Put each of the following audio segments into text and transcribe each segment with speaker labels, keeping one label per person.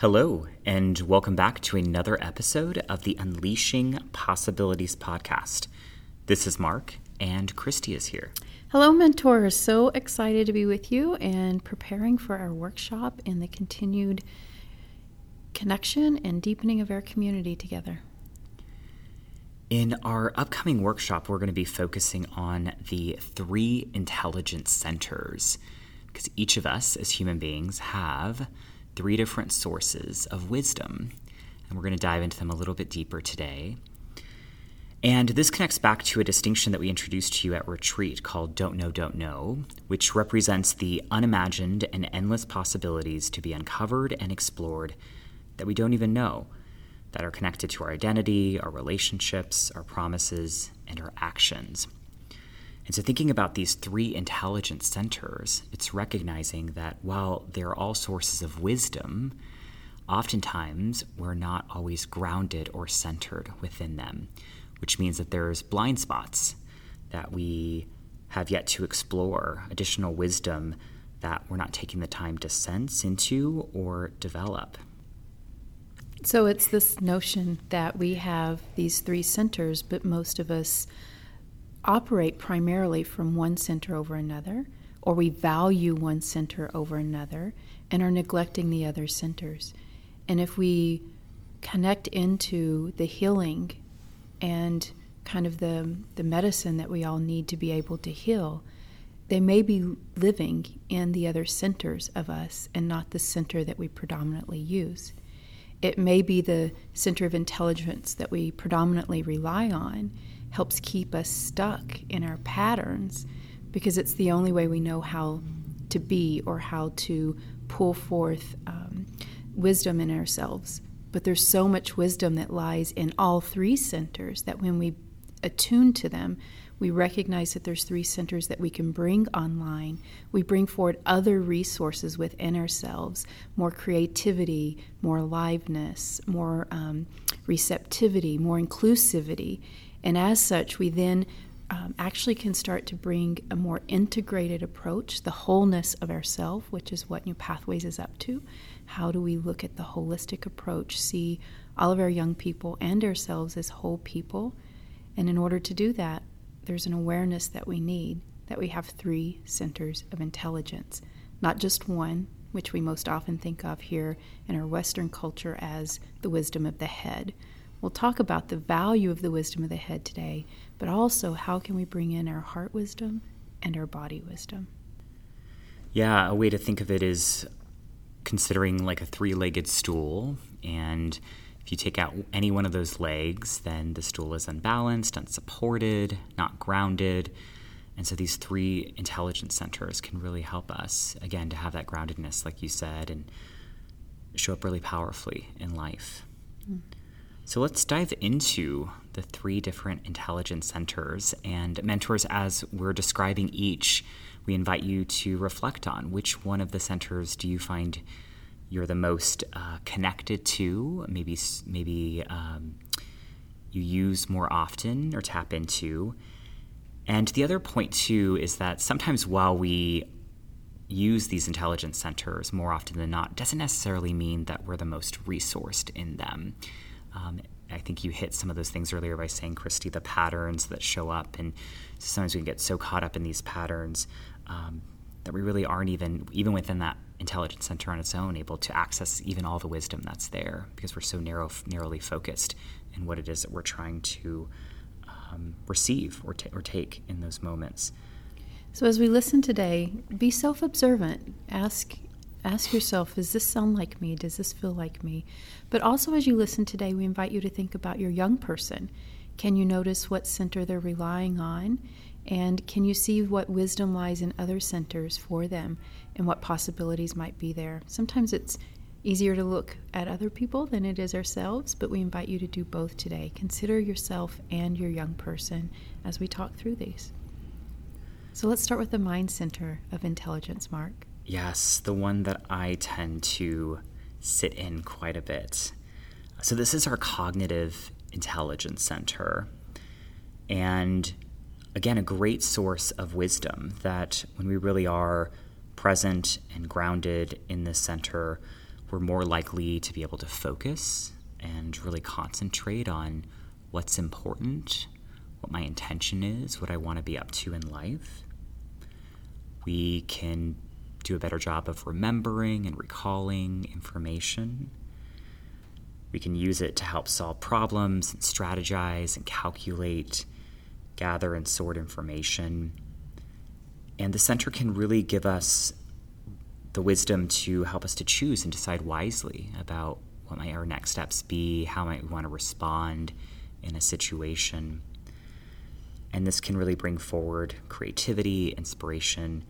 Speaker 1: Hello, and welcome back to another episode of the Unleashing Possibilities podcast. This is Mark, and Christy is here.
Speaker 2: Hello, mentors. So excited to be with you and preparing for our workshop and the continued connection and deepening of our community together.
Speaker 1: In our upcoming workshop, we're going to be focusing on the three intelligence centers because each of us as human beings have three different sources of wisdom. And we're going to dive into them a little bit deeper today. And this connects back to a distinction that we introduced to you at retreat called Don't Know, Don't Know, which represents the unimagined and endless possibilities to be uncovered and explored that we don't even know, that are connected to our identity, our relationships, our promises, and our actions. And so, thinking about these three intelligence centers, it's recognizing that while they're all sources of wisdom, oftentimes we're not always grounded or centered within them, which means that there's blind spots that we have yet to explore, additional wisdom that we're not taking the time to sense into or develop.
Speaker 2: So, it's this notion that we have these three centers, but most of us operate primarily from one center over another, or we value one center over another and are neglecting the other centers. And if we connect into the healing and kind of the, the medicine that we all need to be able to heal, they may be living in the other centers of us and not the center that we predominantly use. It may be the center of intelligence that we predominantly rely on helps keep us stuck in our patterns because it's the only way we know how to be or how to pull forth um, wisdom in ourselves. But there's so much wisdom that lies in all three centers that when we attune to them, we recognize that there's three centers that we can bring online. We bring forward other resources within ourselves more creativity, more aliveness, more um, receptivity, more inclusivity. And as such, we then um, actually can start to bring a more integrated approach, the wholeness of ourself, which is what New Pathways is up to. How do we look at the holistic approach, see all of our young people and ourselves as whole people? And in order to do that, there's an awareness that we need that we have three centers of intelligence, not just one, which we most often think of here in our Western culture as the wisdom of the head. We'll talk about the value of the wisdom of the head today, but also how can we bring in our heart wisdom and our body wisdom.
Speaker 1: Yeah, a way to think of it is considering like a three legged stool. And if you take out any one of those legs, then the stool is unbalanced, unsupported, not grounded. And so these three intelligence centers can really help us, again, to have that groundedness, like you said, and show up really powerfully in life. Mm. So let's dive into the three different intelligence centers. And mentors, as we're describing each, we invite you to reflect on which one of the centers do you find you're the most uh, connected to, maybe, maybe um, you use more often or tap into. And the other point, too, is that sometimes while we use these intelligence centers more often than not, doesn't necessarily mean that we're the most resourced in them. Um, I think you hit some of those things earlier by saying, Christy, the patterns that show up. And sometimes we can get so caught up in these patterns um, that we really aren't even, even within that intelligence center on its own, able to access even all the wisdom that's there because we're so narrow, narrowly focused in what it is that we're trying to um, receive or, t- or take in those moments.
Speaker 2: So, as we listen today, be self observant. Ask Ask yourself, does this sound like me? Does this feel like me? But also, as you listen today, we invite you to think about your young person. Can you notice what center they're relying on? And can you see what wisdom lies in other centers for them and what possibilities might be there? Sometimes it's easier to look at other people than it is ourselves, but we invite you to do both today. Consider yourself and your young person as we talk through these. So let's start with the mind center of intelligence, Mark.
Speaker 1: Yes, the one that I tend to sit in quite a bit. So, this is our cognitive intelligence center. And again, a great source of wisdom that when we really are present and grounded in this center, we're more likely to be able to focus and really concentrate on what's important, what my intention is, what I want to be up to in life. We can do a better job of remembering and recalling information. We can use it to help solve problems and strategize and calculate, gather and sort information. And the center can really give us the wisdom to help us to choose and decide wisely about what might our next steps be, how might we want to respond in a situation. And this can really bring forward creativity, inspiration,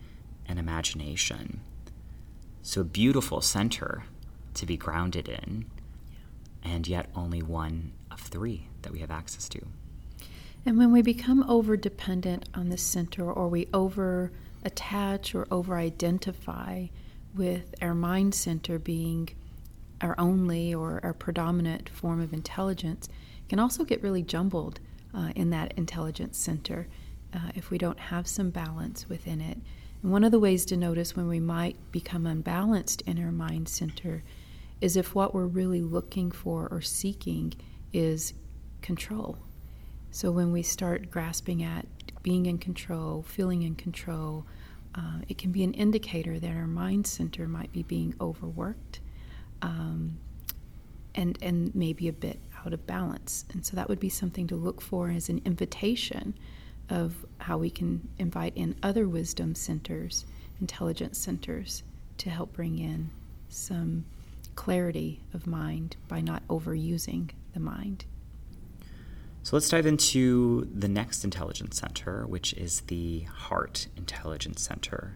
Speaker 1: and imagination. So, a beautiful center to be grounded in, and yet only one of three that we have access to.
Speaker 2: And when we become over dependent on the center, or we over attach or over identify with our mind center being our only or our predominant form of intelligence, can also get really jumbled uh, in that intelligence center uh, if we don't have some balance within it. And one of the ways to notice when we might become unbalanced in our mind center is if what we're really looking for or seeking is control. So when we start grasping at being in control, feeling in control, uh, it can be an indicator that our mind center might be being overworked um, and, and maybe a bit out of balance. And so that would be something to look for as an invitation of how we can invite in other wisdom centers, intelligence centers, to help bring in some clarity of mind by not overusing the mind.
Speaker 1: So let's dive into the next intelligence center, which is the Heart Intelligence Center.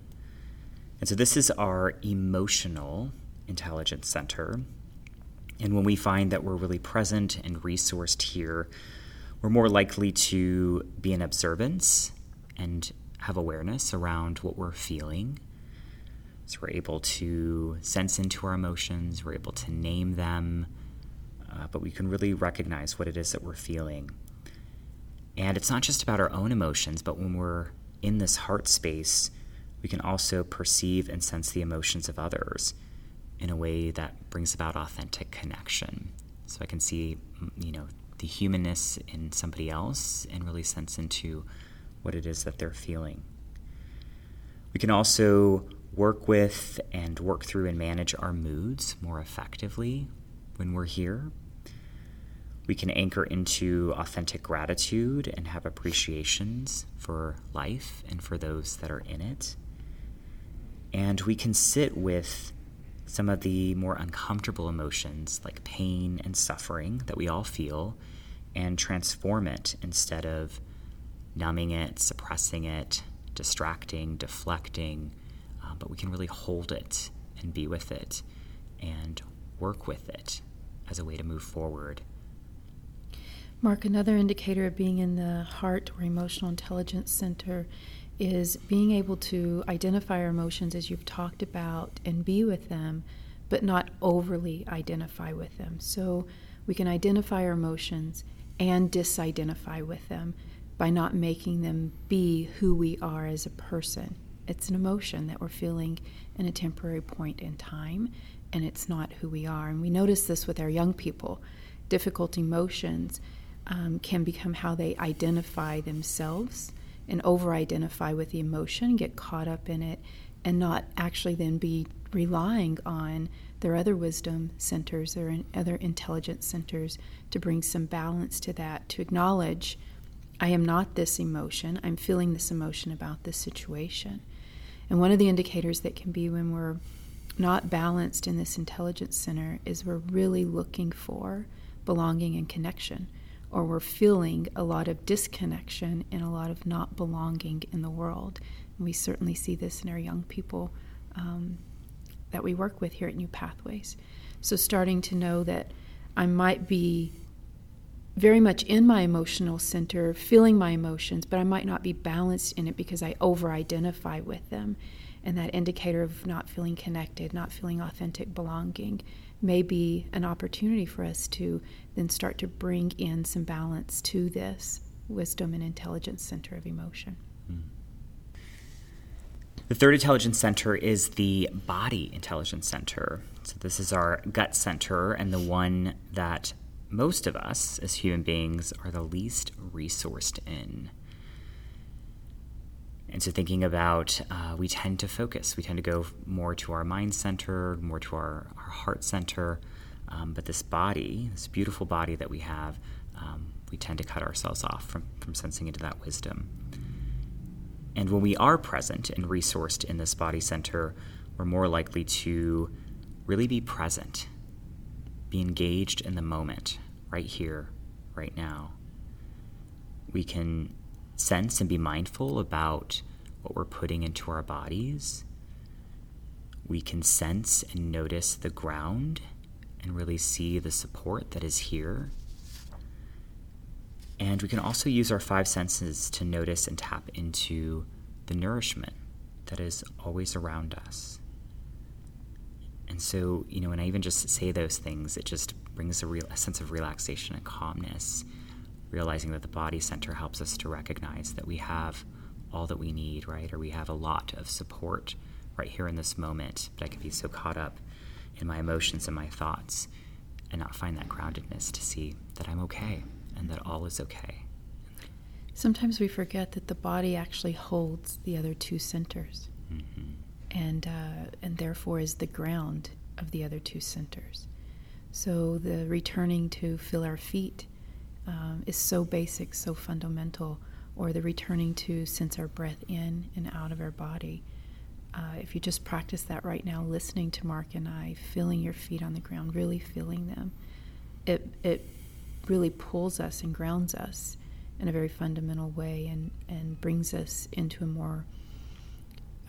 Speaker 1: And so this is our emotional intelligence center. And when we find that we're really present and resourced here, we're more likely to be in observance and have awareness around what we're feeling. So we're able to sense into our emotions, we're able to name them, uh, but we can really recognize what it is that we're feeling. And it's not just about our own emotions, but when we're in this heart space, we can also perceive and sense the emotions of others in a way that brings about authentic connection. So I can see, you know, the humanness in somebody else and really sense into what it is that they're feeling. We can also work with and work through and manage our moods more effectively when we're here. We can anchor into authentic gratitude and have appreciations for life and for those that are in it. And we can sit with some of the more uncomfortable emotions like pain and suffering that we all feel and transform it instead of numbing it, suppressing it, distracting, deflecting. Uh, but we can really hold it and be with it and work with it as a way to move forward.
Speaker 2: Mark, another indicator of being in the heart or emotional intelligence center is being able to identify our emotions as you've talked about and be with them, but not overly identify with them. So we can identify our emotions and disidentify with them by not making them be who we are as a person. It's an emotion that we're feeling in a temporary point in time, and it's not who we are. And we notice this with our young people. Difficult emotions um, can become how they identify themselves and over identify with the emotion, get caught up in it, and not actually then be relying on their other wisdom centers or other intelligence centers to bring some balance to that, to acknowledge I am not this emotion, I'm feeling this emotion about this situation. And one of the indicators that can be when we're not balanced in this intelligence center is we're really looking for belonging and connection or we're feeling a lot of disconnection and a lot of not belonging in the world. And we certainly see this in our young people um, that we work with here at New Pathways. So, starting to know that I might be very much in my emotional center, feeling my emotions, but I might not be balanced in it because I over identify with them. And that indicator of not feeling connected, not feeling authentic belonging, may be an opportunity for us to then start to bring in some balance to this wisdom and intelligence center of emotion. Hmm.
Speaker 1: The third intelligence center is the body intelligence center. So, this is our gut center and the one that most of us as human beings are the least resourced in. And so, thinking about, uh, we tend to focus. We tend to go more to our mind center, more to our, our heart center. Um, but this body, this beautiful body that we have, um, we tend to cut ourselves off from, from sensing into that wisdom. And when we are present and resourced in this body center, we're more likely to really be present, be engaged in the moment, right here, right now. We can sense and be mindful about what we're putting into our bodies. We can sense and notice the ground and really see the support that is here. And we can also use our five senses to notice and tap into the nourishment that is always around us. And so, you know, when I even just say those things, it just brings a, real, a sense of relaxation and calmness, realizing that the body center helps us to recognize that we have all that we need, right? Or we have a lot of support right here in this moment. But I can be so caught up in my emotions and my thoughts and not find that groundedness to see that I'm okay and that all is okay.
Speaker 2: Sometimes we forget that the body actually holds the other two centers,
Speaker 1: Mm-hmm.
Speaker 2: and uh, and therefore is the ground of the other two centers. So the returning to feel our feet um, is so basic, so fundamental, or the returning to sense our breath in and out of our body. Uh, if you just practice that right now, listening to Mark and I, feeling your feet on the ground, really feeling them, it it really pulls us and grounds us in a very fundamental way and, and brings us into a more,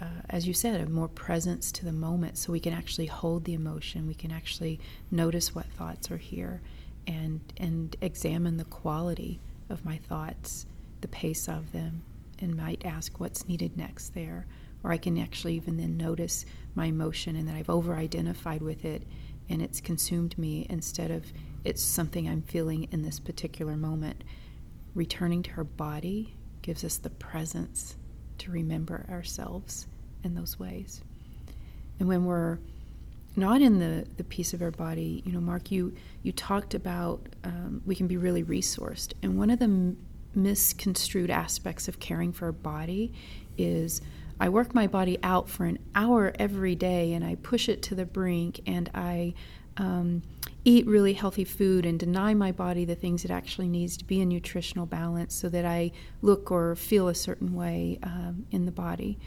Speaker 2: uh, as you said, a more presence to the moment so we can actually hold the emotion. We can actually notice what thoughts are here and, and examine the quality of my thoughts, the pace of them, and might ask what's needed next there. Or I can actually even then notice my emotion and that I've over identified with it and it's consumed me instead of it's something I'm feeling in this particular moment returning to our body gives us the presence to remember ourselves in those ways. And when we're not in the, the piece of our body, you know, Mark, you, you talked about um, we can be really resourced. And one of the m- misconstrued aspects of caring for our body is I work my body out for an hour every day and I push it to the brink and I um, eat really healthy food and deny my body the things it actually needs to be in nutritional balance so that I look or feel a certain way um, in the body.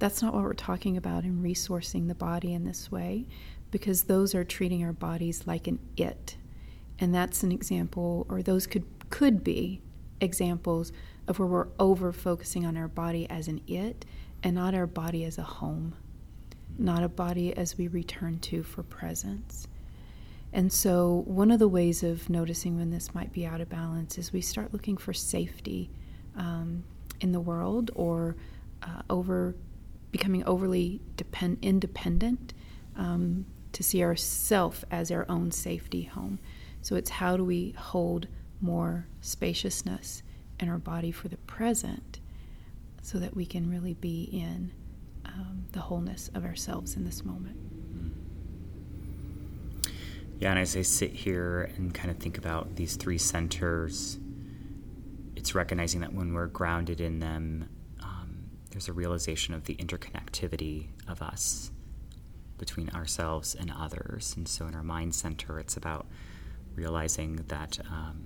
Speaker 2: That's not what we're talking about in resourcing the body in this way, because those are treating our bodies like an it. And that's an example, or those could, could be examples of where we're over focusing on our body as an it and not our body as a home, not a body as we return to for presence. And so, one of the ways of noticing when this might be out of balance is we start looking for safety um, in the world or uh, over becoming overly depend- independent um, to see ourself as our own safety home. So, it's how do we hold more spaciousness in our body for the present so that we can really be in um, the wholeness of ourselves in this moment.
Speaker 1: Yeah, and as I sit here and kind of think about these three centers, it's recognizing that when we're grounded in them, there's a realization of the interconnectivity of us between ourselves and others. And so in our mind center, it's about realizing that um,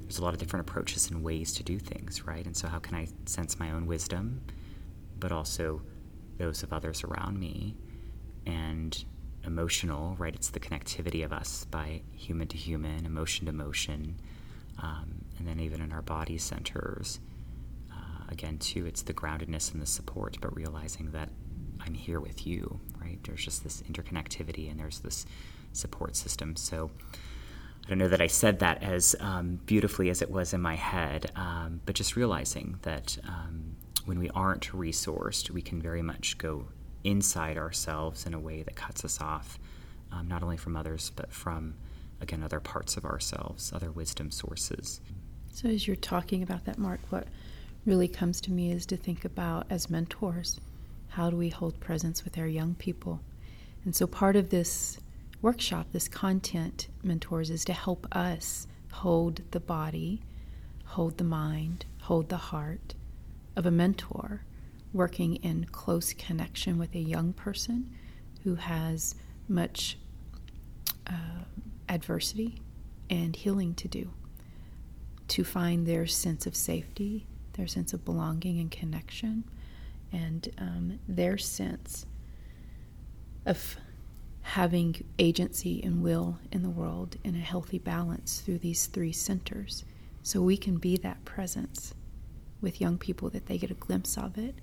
Speaker 1: there's a lot of different approaches and ways to do things, right? And so, how can I sense my own wisdom, but also those of others around me? And emotional, right? It's the connectivity of us by human to human, emotion to emotion, um, and then even in our body centers. Again, too, it's the groundedness and the support, but realizing that I'm here with you, right? There's just this interconnectivity and there's this support system. So I don't know that I said that as um, beautifully as it was in my head, um, but just realizing that um, when we aren't resourced, we can very much go inside ourselves in a way that cuts us off, um, not only from others, but from, again, other parts of ourselves, other wisdom sources.
Speaker 2: So, as you're talking about that, Mark, what really comes to me is to think about as mentors how do we hold presence with our young people? And so part of this workshop, this content mentors, is to help us hold the body, hold the mind, hold the heart of a mentor working in close connection with a young person who has much uh, adversity and healing to do to find their sense of safety, their sense of belonging and connection, and um, their sense of having agency and will in the world in a healthy balance through these three centers. So we can be that presence with young people that they get a glimpse of it,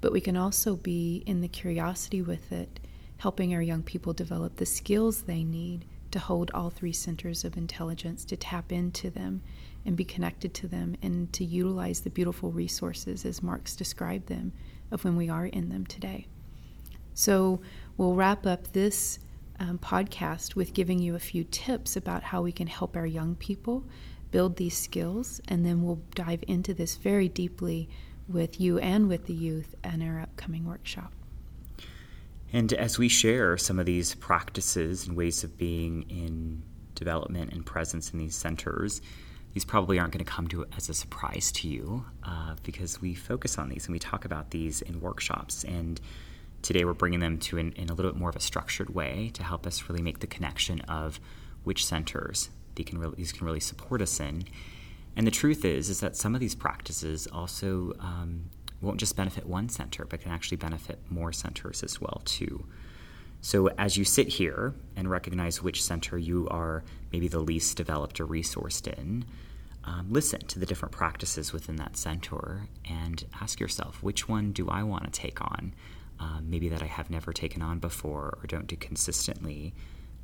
Speaker 2: but we can also be in the curiosity with it, helping our young people develop the skills they need to hold all three centers of intelligence, to tap into them and be connected to them, and to utilize the beautiful resources as Mark's described them of when we are in them today. So we'll wrap up this um, podcast with giving you a few tips about how we can help our young people build these skills, and then we'll dive into this very deeply with you and with the youth in our upcoming workshop.
Speaker 1: And as we share some of these practices and ways of being in development and presence in these centers, these probably aren't going to come to as a surprise to you uh, because we focus on these and we talk about these in workshops. And today we're bringing them to in, in a little bit more of a structured way to help us really make the connection of which centers they can really, these can really support us in. And the truth is, is that some of these practices also um, won't just benefit one center, but can actually benefit more centers as well too. So as you sit here and recognize which center you are maybe the least developed or resourced in, um, listen to the different practices within that center and ask yourself, which one do I want to take on? Um, maybe that I have never taken on before or don't do consistently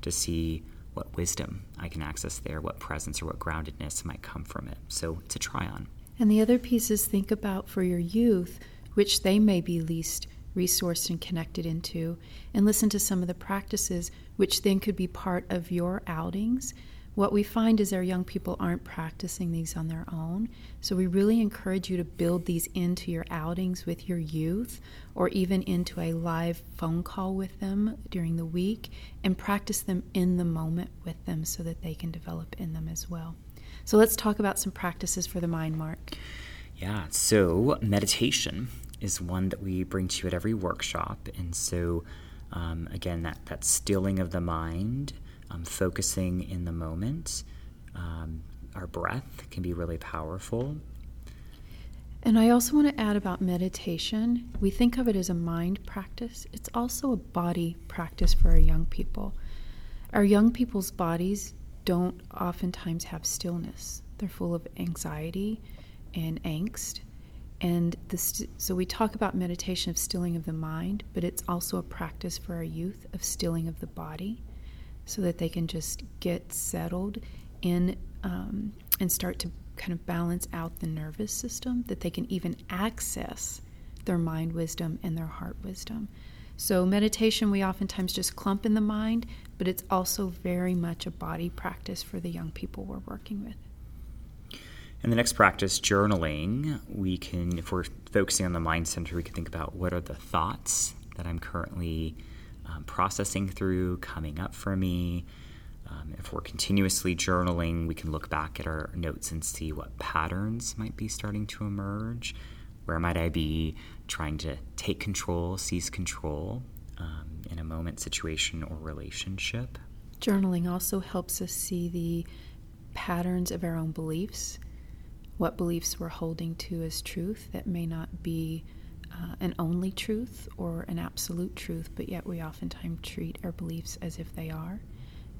Speaker 1: to see what wisdom I can access there, what presence or what groundedness might come from it. So it's a try on.
Speaker 2: And the other piece is think about for your youth, which they may be least resourced and connected into, and listen to some of the practices, which then could be part of your outings. What we find is our young people aren't practicing these on their own. So we really encourage you to build these into your outings with your youth or even into a live phone call with them during the week and practice them in the moment with them so that they can develop in them as well. So let's talk about some practices for the mind, Mark.
Speaker 1: Yeah, so meditation is one that we bring to you at every workshop. And so, um, again, that, that stilling of the mind, um, focusing in the moment, um, our breath can be really powerful.
Speaker 2: And I also want to add about meditation. We think of it as a mind practice, it's also a body practice for our young people. Our young people's bodies don't oftentimes have stillness. They're full of anxiety and angst. And st- so we talk about meditation of stilling of the mind, but it's also a practice for our youth of stilling of the body so that they can just get settled in um, and start to kind of balance out the nervous system, that they can even access their mind wisdom and their heart wisdom. So, meditation, we oftentimes just clump in the mind, but it's also very much a body practice for the young people we're working with.
Speaker 1: In the next practice, journaling, we can, if we're focusing on the mind center, we can think about what are the thoughts that I'm currently um, processing through, coming up for me. Um, if we're continuously journaling, we can look back at our notes and see what patterns might be starting to emerge. Where might I be trying to take control, seize control um, in a moment, situation, or relationship?
Speaker 2: Journaling also helps us see the patterns of our own beliefs, what beliefs we're holding to as truth that may not be uh, an only truth or an absolute truth, but yet we oftentimes treat our beliefs as if they are.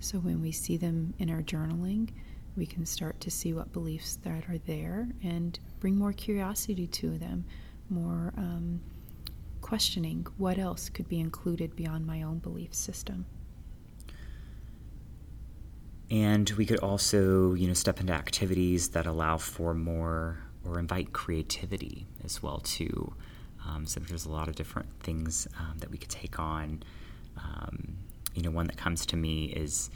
Speaker 2: So when we see them in our journaling, we can start to see what beliefs that are there and bring more curiosity to them, more um, questioning what else could be included beyond my own belief system.
Speaker 1: And we could also, you know, step into activities that allow for more or invite creativity as well too. Um, so there's a lot of different things um, that we could take on. Um, you know, one that comes to me is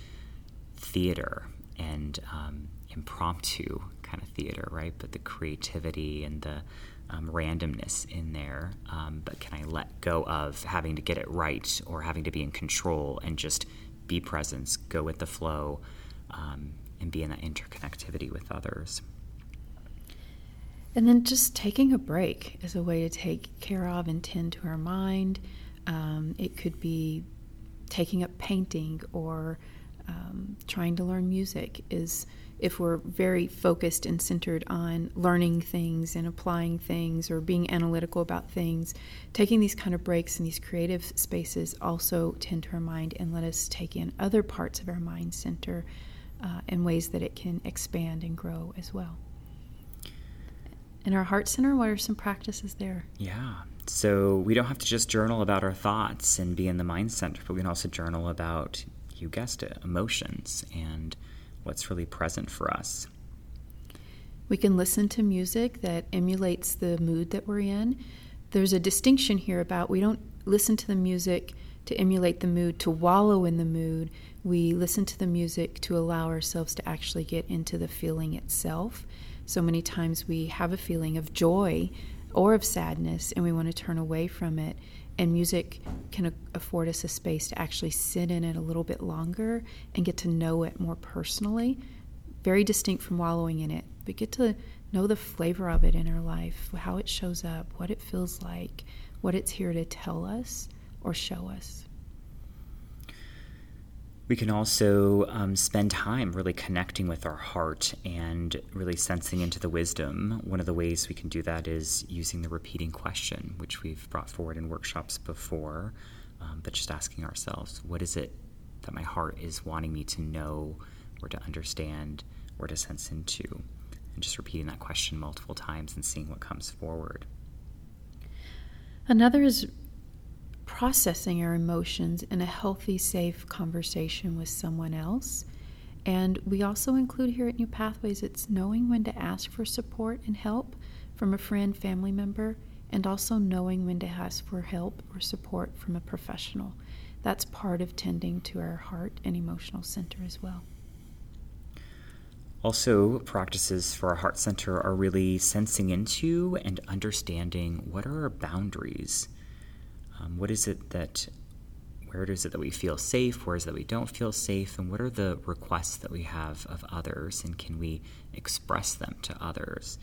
Speaker 1: theater and um, impromptu kind of theater, right? But the creativity and the um, randomness in there, um, but can I let go of having to get it right or having to be in control and just be present, go with the flow, um, and be in that interconnectivity with others?
Speaker 2: And then just taking a break is a way to take care of and tend to our mind. Um, it could be taking up painting or um, trying to learn music is if we're very focused and centered on learning things and applying things or being analytical about things, taking these kind of breaks in these creative spaces also tend to our mind and let us take in other parts of our mind center uh, in ways that it can expand and grow as well. In our heart center, what are some practices there?
Speaker 1: Yeah. So we don't have to just journal about our thoughts and be in the mind center, but we can also journal about, you guessed it, emotions and what's really present for us.
Speaker 2: We can listen to music that emulates the mood that we're in. There's a distinction here about we don't listen to the music to emulate the mood, to wallow in the mood. We listen to the music to allow ourselves to actually get into the feeling itself. So many times we have a feeling of joy or of sadness and we want to turn away from it. And music can afford us a space to actually sit in it a little bit longer and get to know it more personally. Very distinct from wallowing in it, but get to know the flavor of it in our life, how it shows up, what it feels like, what it's here to tell us or show us.
Speaker 1: We can also um, spend time really connecting with our heart and really sensing into the wisdom. One of the ways we can do that is using the repeating question, which we've brought forward in workshops before, um, but just asking ourselves, what is it that my heart is wanting me to know or to understand or to sense into? And just repeating that question multiple times and seeing what comes forward.
Speaker 2: Another is processing our emotions in a healthy, safe conversation with someone else. And we also include here at New Pathways it's knowing when to ask for support and help from a friend, family member, and also knowing when to ask for help or support from a professional. That's part of tending to our heart and emotional center as well.
Speaker 1: Also, practices for our heart center are really sensing into and understanding what are our boundaries um, what is it that, where is it that we feel safe? Where is it that we don't feel safe? And what are the requests that we have of others? And can we express them to others?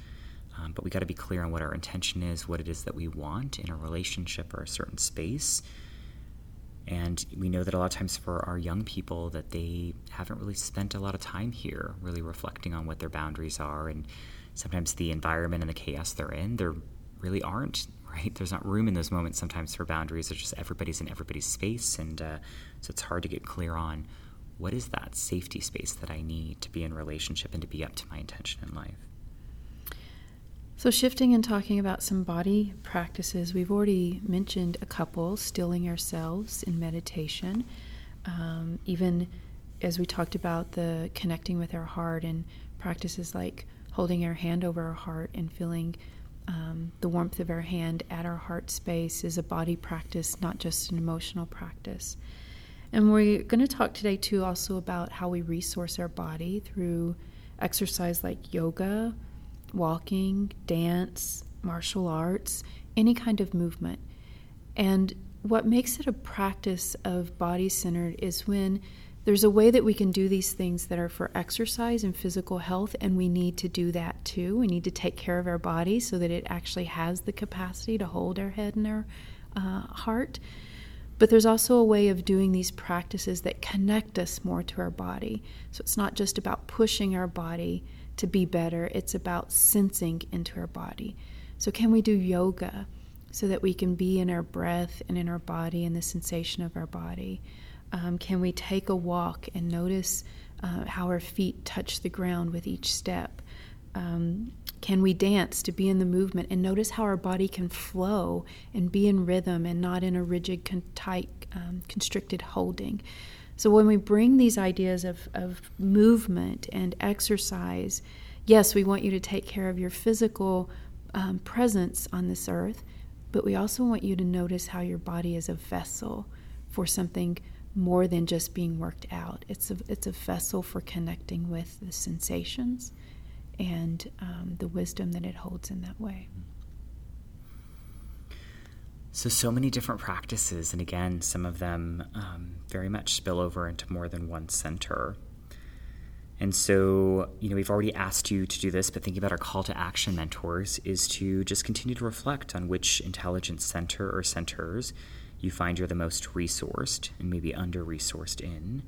Speaker 1: Um, but we got to be clear on what our intention is, what it is that we want in a relationship or a certain space. And we know that a lot of times for our young people that they haven't really spent a lot of time here, really reflecting on what their boundaries are. And sometimes the environment and the chaos they're in, there really aren't right? There's not room in those moments sometimes for boundaries. It's just everybody's in everybody's space, and uh, so it's hard to get clear on what is that safety space that I need to be in relationship and to be up to my intention in life.
Speaker 2: So, shifting and talking about some body practices, we've already mentioned a couple stilling ourselves in meditation. Um, even as we talked about the connecting with our heart and practices like holding our hand over our heart and feeling um, the warmth of our hand at our heart space is a body practice, not just an emotional practice. And we're going to talk today too also about how we resource our body through exercise like yoga, walking, dance, martial arts, any kind of movement. And what makes it a practice of body centered is when there's a way that we can do these things that are for exercise and physical health, and we need to do that too. We need to take care of our body so that it actually has the capacity to hold our head and our uh, heart. But there's also a way of doing these practices that connect us more to our body. So it's not just about pushing our body to be better, it's about sensing into our body. So, can we do yoga so that we can be in our breath and in our body and the sensation of our body? Um, can we take a walk and notice uh, how our feet touch the ground with each step? Um, can we dance to be in the movement and notice how our body can flow and be in rhythm and not in a rigid, con- tight, um, constricted holding? So, when we bring these ideas of, of movement and exercise, yes, we want you to take care of your physical um, presence on this earth, but we also want you to notice how your body is a vessel for something more than just being worked out. It's a, it's a vessel for connecting with the sensations and um, the wisdom that it holds in that way.
Speaker 1: So, so many different practices, and again, some of them um, very much spill over into more than one center. And so, you know, we've already asked you to do this, but thinking about our call to action mentors is to just continue to reflect on which intelligence center or centers you find you're the most resourced and maybe under resourced in.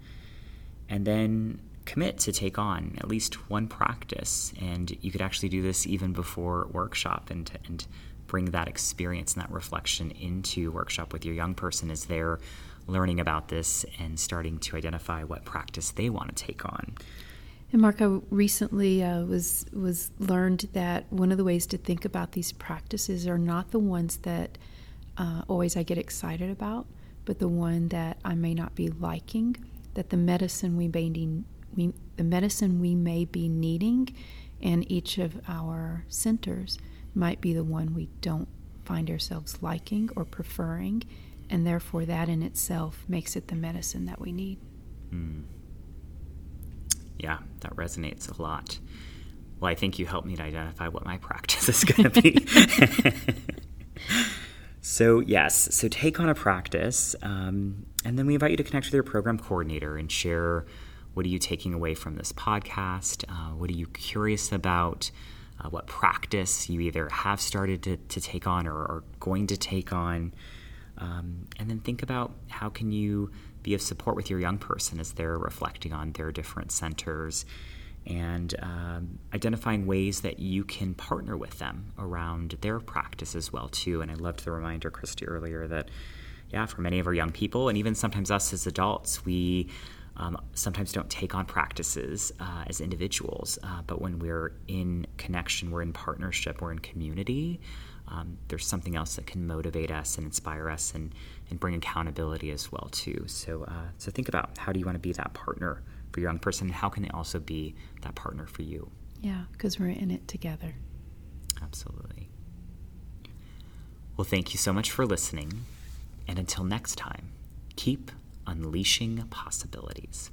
Speaker 1: And then commit to take on at least one practice. And you could actually do this even before workshop and, and bring that experience and that reflection into workshop with your young person as they're learning about this and starting to identify what practice they want to take on.
Speaker 2: And Marco recently uh, was was learned that one of the ways to think about these practices are not the ones that uh, always I get excited about, but the one that I may not be liking. That the medicine we may need, we, the medicine we may be needing, in each of our centers might be the one we don't find ourselves liking or preferring, and therefore that in itself makes it the medicine that we need. Mm
Speaker 1: yeah, that resonates a lot. Well, I think you helped me to identify what my practice is going to be. so, yes, so take on a practice, um, and then we invite you to connect with your program coordinator and share what are you taking away from this podcast? Uh, what are you curious about? Uh, what practice you either have started to, to take on or are going to take on? Um, and then think about how can you be of support with your young person as they're reflecting on their different centers and um, identifying ways that you can partner with them around their practice as well too and i loved the reminder christy earlier that yeah for many of our young people and even sometimes us as adults we um, sometimes don't take on practices uh, as individuals uh, but when we're in connection we're in partnership we're in community um, there's something else that can motivate us and inspire us and, and bring accountability as well too. So uh, so think about how do you want to be that partner for your young person? How can they also be that partner for you?
Speaker 2: Yeah, because we're in it together.
Speaker 1: Absolutely. Well, thank you so much for listening, and until next time, keep unleashing possibilities.